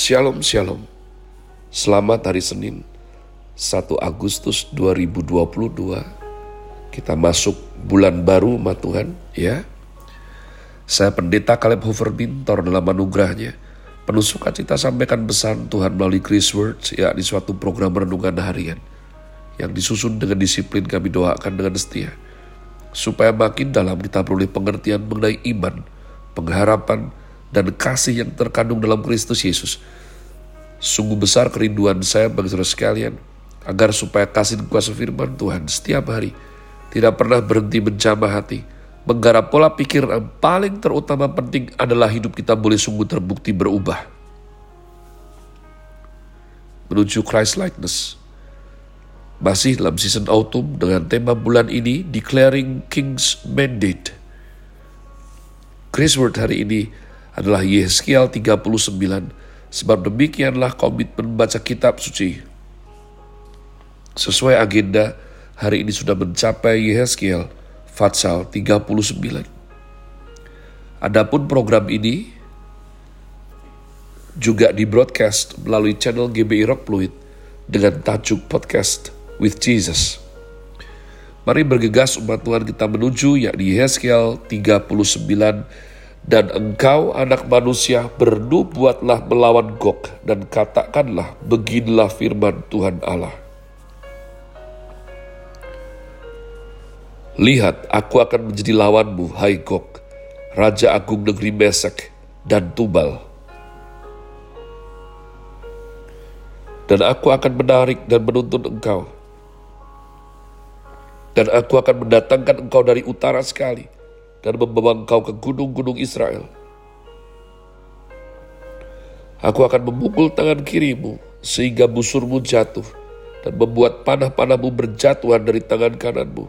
Shalom Shalom. Selamat hari Senin 1 Agustus 2022 Kita masuk bulan baru ma Tuhan ya. Saya pendeta Caleb Hoover Bintor dalam anugerahnya. Penuh sukacita sampaikan pesan Tuhan melalui Chris Words ya di suatu program renungan harian. Yang disusun dengan disiplin kami doakan dengan setia. Supaya makin dalam kita peroleh pengertian mengenai iman, pengharapan, dan kasih yang terkandung dalam Kristus Yesus Sungguh besar kerinduan saya bagi saudara sekalian, agar supaya kasih dan kuasa firman Tuhan setiap hari tidak pernah berhenti menjamah hati, menggarap pola pikir yang paling terutama penting adalah hidup kita boleh sungguh terbukti berubah. Menuju Christ likeness. Masih dalam season autumn dengan tema bulan ini Declaring King's Mandate. Chris Word hari ini adalah Yeskiel 39 Sebab demikianlah komitmen membaca kitab suci. Sesuai agenda, hari ini sudah mencapai Yehezkiel, Fatsal 39. Adapun program ini juga di broadcast melalui channel GBI Rock Fluid dengan tajuk podcast with Jesus. Mari bergegas umat Tuhan kita menuju yakni Yehezkiel 39 dan engkau anak manusia bernubuatlah melawan Gog dan katakanlah beginilah firman Tuhan Allah. Lihat, aku akan menjadi lawanmu, hai Gog, Raja Agung negeri Mesek dan Tubal. Dan aku akan menarik dan menuntun engkau. Dan aku akan mendatangkan engkau dari utara sekali, dan membawa engkau ke gunung-gunung Israel. Aku akan memukul tangan kirimu sehingga busurmu jatuh dan membuat panah-panahmu berjatuhan dari tangan kananmu.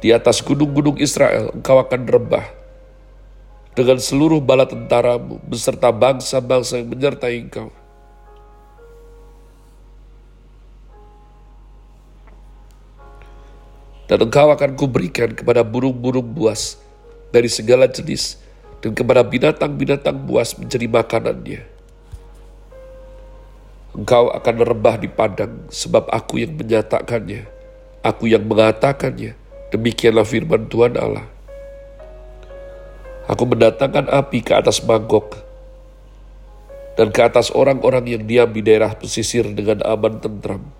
Di atas gunung-gunung Israel engkau akan rebah dengan seluruh bala tentaramu beserta bangsa-bangsa yang menyertai engkau. Dan engkau akan kuberikan kepada burung-burung buas dari segala jenis dan kepada binatang-binatang buas menjadi makanannya. Engkau akan rebah di padang sebab aku yang menyatakannya, aku yang mengatakannya. Demikianlah firman Tuhan Allah. Aku mendatangkan api ke atas Magog dan ke atas orang-orang yang diam di daerah pesisir dengan aman tentram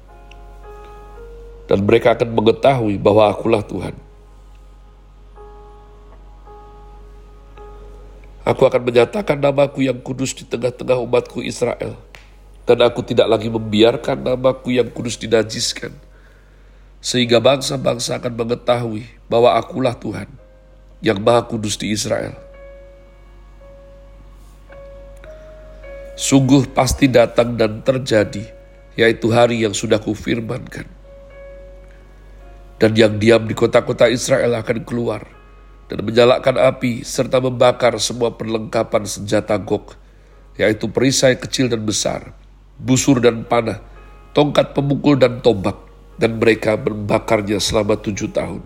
dan mereka akan mengetahui bahwa akulah Tuhan. Aku akan menyatakan namaku yang kudus di tengah-tengah umatku Israel. Dan aku tidak lagi membiarkan namaku yang kudus dinajiskan. Sehingga bangsa-bangsa akan mengetahui bahwa akulah Tuhan yang maha kudus di Israel. Sungguh pasti datang dan terjadi, yaitu hari yang sudah kufirmankan dan yang diam di kota-kota Israel akan keluar dan menyalakan api serta membakar semua perlengkapan senjata Gog, yaitu perisai kecil dan besar, busur dan panah, tongkat pemukul dan tombak, dan mereka membakarnya selama tujuh tahun.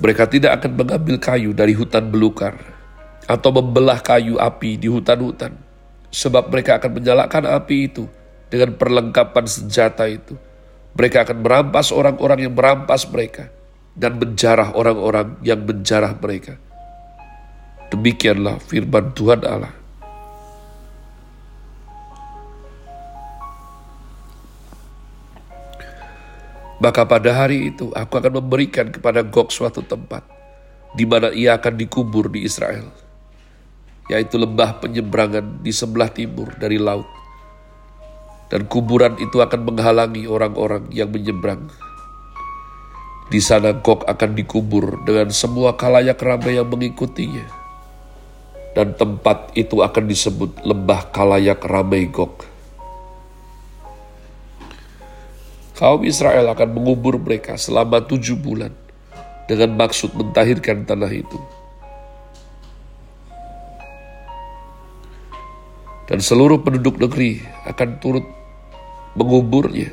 Mereka tidak akan mengambil kayu dari hutan belukar atau membelah kayu api di hutan-hutan, sebab mereka akan menyalakan api itu dengan perlengkapan senjata itu. Mereka akan merampas orang-orang yang merampas mereka dan menjarah orang-orang yang menjarah mereka. Demikianlah firman Tuhan Allah. Maka pada hari itu aku akan memberikan kepada Gog suatu tempat di mana ia akan dikubur di Israel, yaitu lembah penyeberangan di sebelah timur dari laut dan kuburan itu akan menghalangi orang-orang yang menyeberang. Di sana Gog akan dikubur dengan semua kalayak ramai yang mengikutinya. Dan tempat itu akan disebut lembah kalayak ramai Gog. Kaum Israel akan mengubur mereka selama tujuh bulan dengan maksud mentahirkan tanah itu. Dan seluruh penduduk negeri akan turut menguburnya.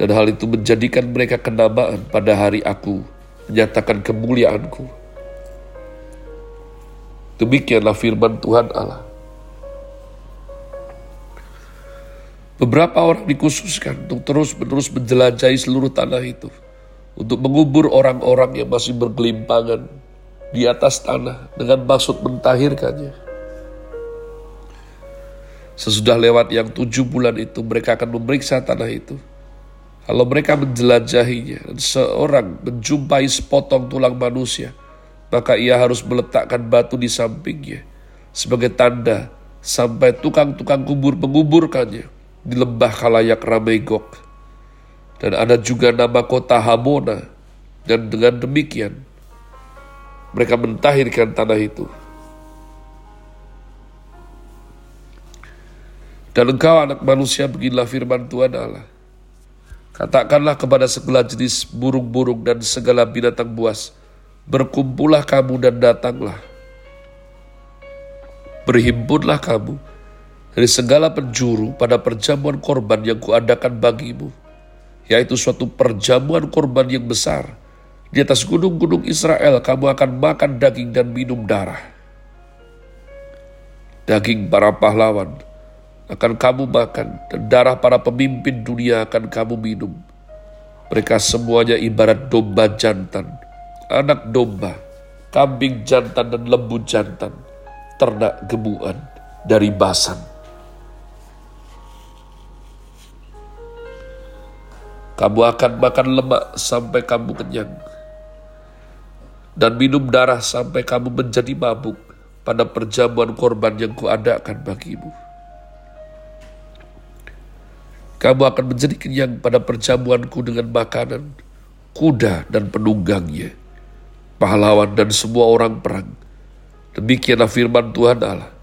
Dan hal itu menjadikan mereka kenamaan pada hari aku menyatakan kemuliaanku. Demikianlah firman Tuhan Allah. Beberapa orang dikhususkan untuk terus-menerus menjelajahi seluruh tanah itu. Untuk mengubur orang-orang yang masih bergelimpangan di atas tanah dengan maksud mentahirkannya. Sesudah lewat yang tujuh bulan itu, mereka akan memeriksa tanah itu. Kalau mereka menjelajahinya dan seorang menjumpai sepotong tulang manusia, maka ia harus meletakkan batu di sampingnya sebagai tanda sampai tukang-tukang kubur menguburkannya di lembah Kalayak Ramegok. Dan ada juga nama kota Hamona. Dan dengan demikian, mereka mentahirkan tanah itu. Dan engkau anak manusia beginilah firman Tuhan Allah. Katakanlah kepada segala jenis burung-burung dan segala binatang buas, berkumpullah kamu dan datanglah. Berhimpunlah kamu dari segala penjuru pada perjamuan korban yang kuadakan bagimu, yaitu suatu perjamuan korban yang besar. Di atas gunung-gunung Israel kamu akan makan daging dan minum darah. Daging para pahlawan akan kamu makan dan darah para pemimpin dunia akan kamu minum. Mereka semuanya ibarat domba jantan, anak domba, kambing jantan dan lembu jantan, ternak gemuan dari Basan. Kamu akan makan lemak sampai kamu kenyang. Dan minum darah sampai kamu menjadi mabuk pada perjamuan korban yang kuadakan bagimu. Kamu akan menjadi kenyang pada perjamuanku dengan makanan, kuda dan penunggangnya, pahlawan dan semua orang perang. Demikianlah firman Tuhan Allah.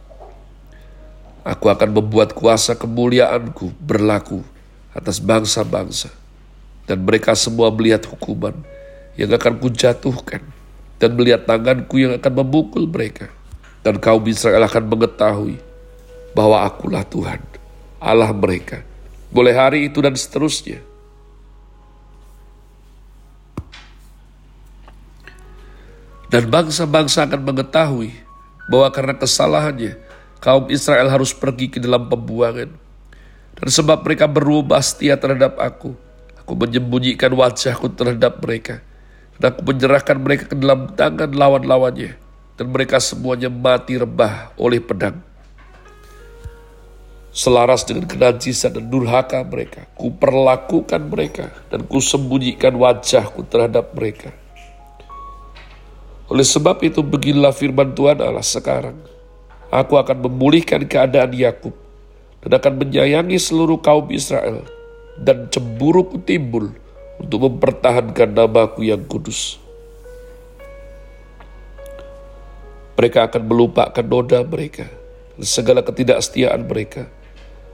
Aku akan membuat kuasa kemuliaanku berlaku atas bangsa-bangsa dan mereka semua melihat hukuman yang akan kujatuhkan dan melihat tanganku yang akan memukul mereka. Dan kaum Israel akan mengetahui bahwa akulah Tuhan, Allah mereka. Boleh hari itu dan seterusnya. Dan bangsa-bangsa akan mengetahui bahwa karena kesalahannya, kaum Israel harus pergi ke dalam pembuangan. Dan sebab mereka berubah setia terhadap aku, Aku menyembunyikan wajahku terhadap mereka. Dan aku menyerahkan mereka ke dalam tangan lawan-lawannya. Dan mereka semuanya mati rebah oleh pedang. Selaras dengan kenajisan dan durhaka mereka, ku perlakukan mereka dan ku sembunyikan wajahku terhadap mereka. Oleh sebab itu beginilah firman Tuhan Allah sekarang. Aku akan memulihkan keadaan Yakub dan akan menyayangi seluruh kaum Israel dan cemburuku timbul untuk mempertahankan namaku yang kudus. Mereka akan melupakan noda mereka dan segala ketidaksetiaan mereka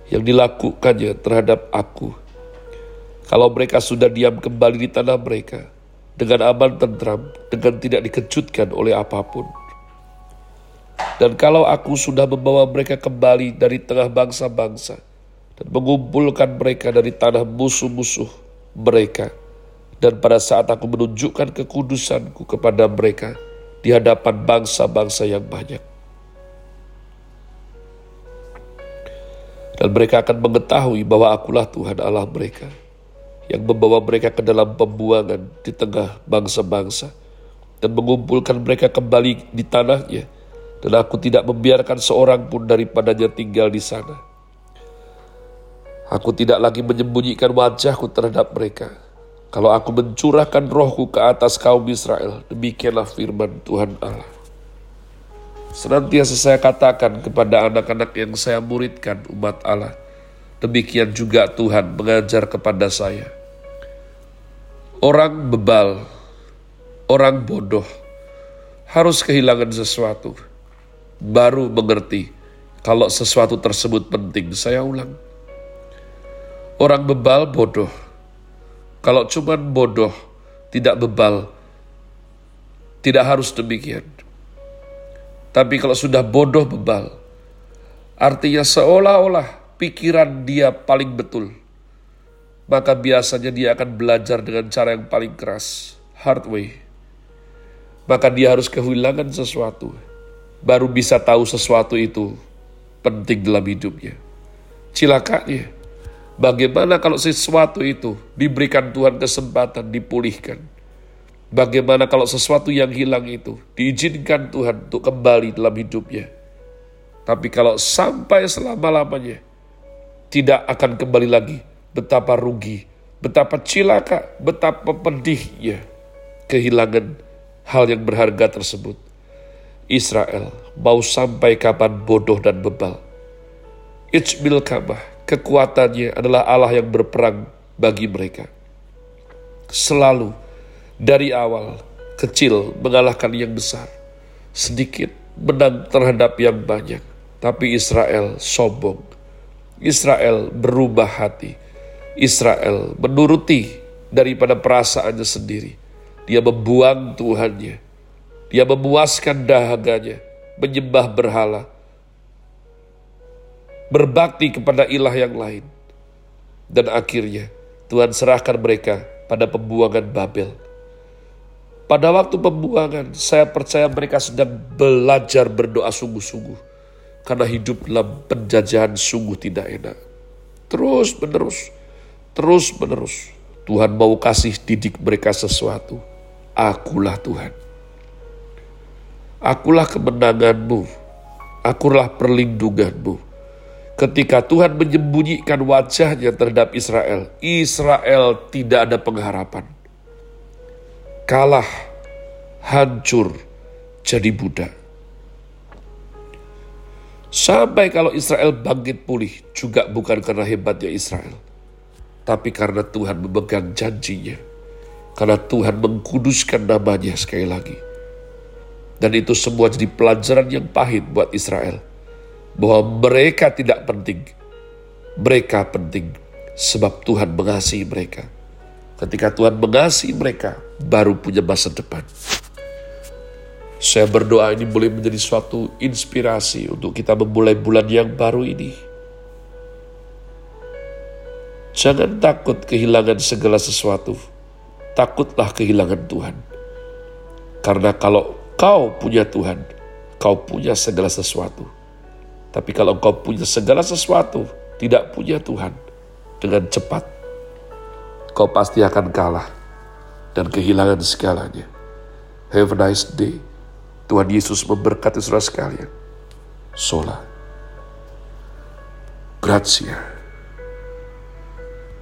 yang dilakukannya terhadap aku. Kalau mereka sudah diam kembali di tanah mereka dengan aman tentram, dengan tidak dikejutkan oleh apa pun. Dan kalau aku sudah membawa mereka kembali dari tengah bangsa-bangsa, dan mengumpulkan mereka dari tanah musuh-musuh mereka. Dan pada saat aku menunjukkan kekudusanku kepada mereka di hadapan bangsa-bangsa yang banyak. Dan mereka akan mengetahui bahwa akulah Tuhan Allah mereka yang membawa mereka ke dalam pembuangan di tengah bangsa-bangsa dan mengumpulkan mereka kembali di tanahnya dan aku tidak membiarkan seorang pun daripadanya tinggal di sana Aku tidak lagi menyembunyikan wajahku terhadap mereka. Kalau aku mencurahkan rohku ke atas kaum Israel, demikianlah firman Tuhan Allah. Senantiasa saya katakan kepada anak-anak yang saya muridkan umat Allah, demikian juga Tuhan mengajar kepada saya. Orang bebal, orang bodoh, harus kehilangan sesuatu, baru mengerti kalau sesuatu tersebut penting. Saya ulang, Orang bebal bodoh. Kalau cuma bodoh, tidak bebal, tidak harus demikian. Tapi kalau sudah bodoh bebal, artinya seolah-olah pikiran dia paling betul. Maka biasanya dia akan belajar dengan cara yang paling keras, hard way. Maka dia harus kehilangan sesuatu, baru bisa tahu sesuatu itu penting dalam hidupnya. Cilakanya, bagaimana kalau sesuatu itu diberikan Tuhan kesempatan dipulihkan? Bagaimana kalau sesuatu yang hilang itu diizinkan Tuhan untuk kembali dalam hidupnya? Tapi kalau sampai selama-lamanya tidak akan kembali lagi, betapa rugi, betapa cilaka, betapa pedihnya kehilangan hal yang berharga tersebut. Israel mau sampai kapan bodoh dan bebal. Ijbil Kabah, kekuatannya adalah Allah yang berperang bagi mereka. Selalu dari awal kecil mengalahkan yang besar, sedikit menang terhadap yang banyak tapi Israel sombong. Israel berubah hati. Israel menuruti daripada perasaannya sendiri. Dia membuang Tuhannya. Dia memuaskan dahaganya, menyembah berhala, berbakti kepada ilah yang lain. Dan akhirnya Tuhan serahkan mereka pada pembuangan Babel. Pada waktu pembuangan, saya percaya mereka sedang belajar berdoa sungguh-sungguh karena hidup dalam penjajahan sungguh tidak enak. Terus menerus, terus menerus. Tuhan mau kasih didik mereka sesuatu. Akulah Tuhan. Akulah kemenanganmu. Akulah perlindunganmu. Ketika Tuhan menyembunyikan wajahnya terhadap Israel, Israel tidak ada pengharapan. Kalah, hancur, jadi budak. Sampai kalau Israel bangkit pulih juga bukan karena hebatnya Israel. Tapi karena Tuhan memegang janjinya. Karena Tuhan mengkuduskan namanya sekali lagi. Dan itu semua jadi pelajaran yang pahit buat Israel. Bahwa mereka tidak penting. Mereka penting sebab Tuhan mengasihi mereka. Ketika Tuhan mengasihi mereka, baru punya masa depan. Saya berdoa ini boleh menjadi suatu inspirasi untuk kita memulai bulan yang baru ini. Jangan takut kehilangan segala sesuatu. Takutlah kehilangan Tuhan. Karena kalau kau punya Tuhan, kau punya segala sesuatu. Tapi kalau kau punya segala sesuatu, tidak punya Tuhan, dengan cepat, kau pasti akan kalah dan kehilangan segalanya. Have a nice day. Tuhan Yesus memberkati saudara sekalian. Sola. Grazie.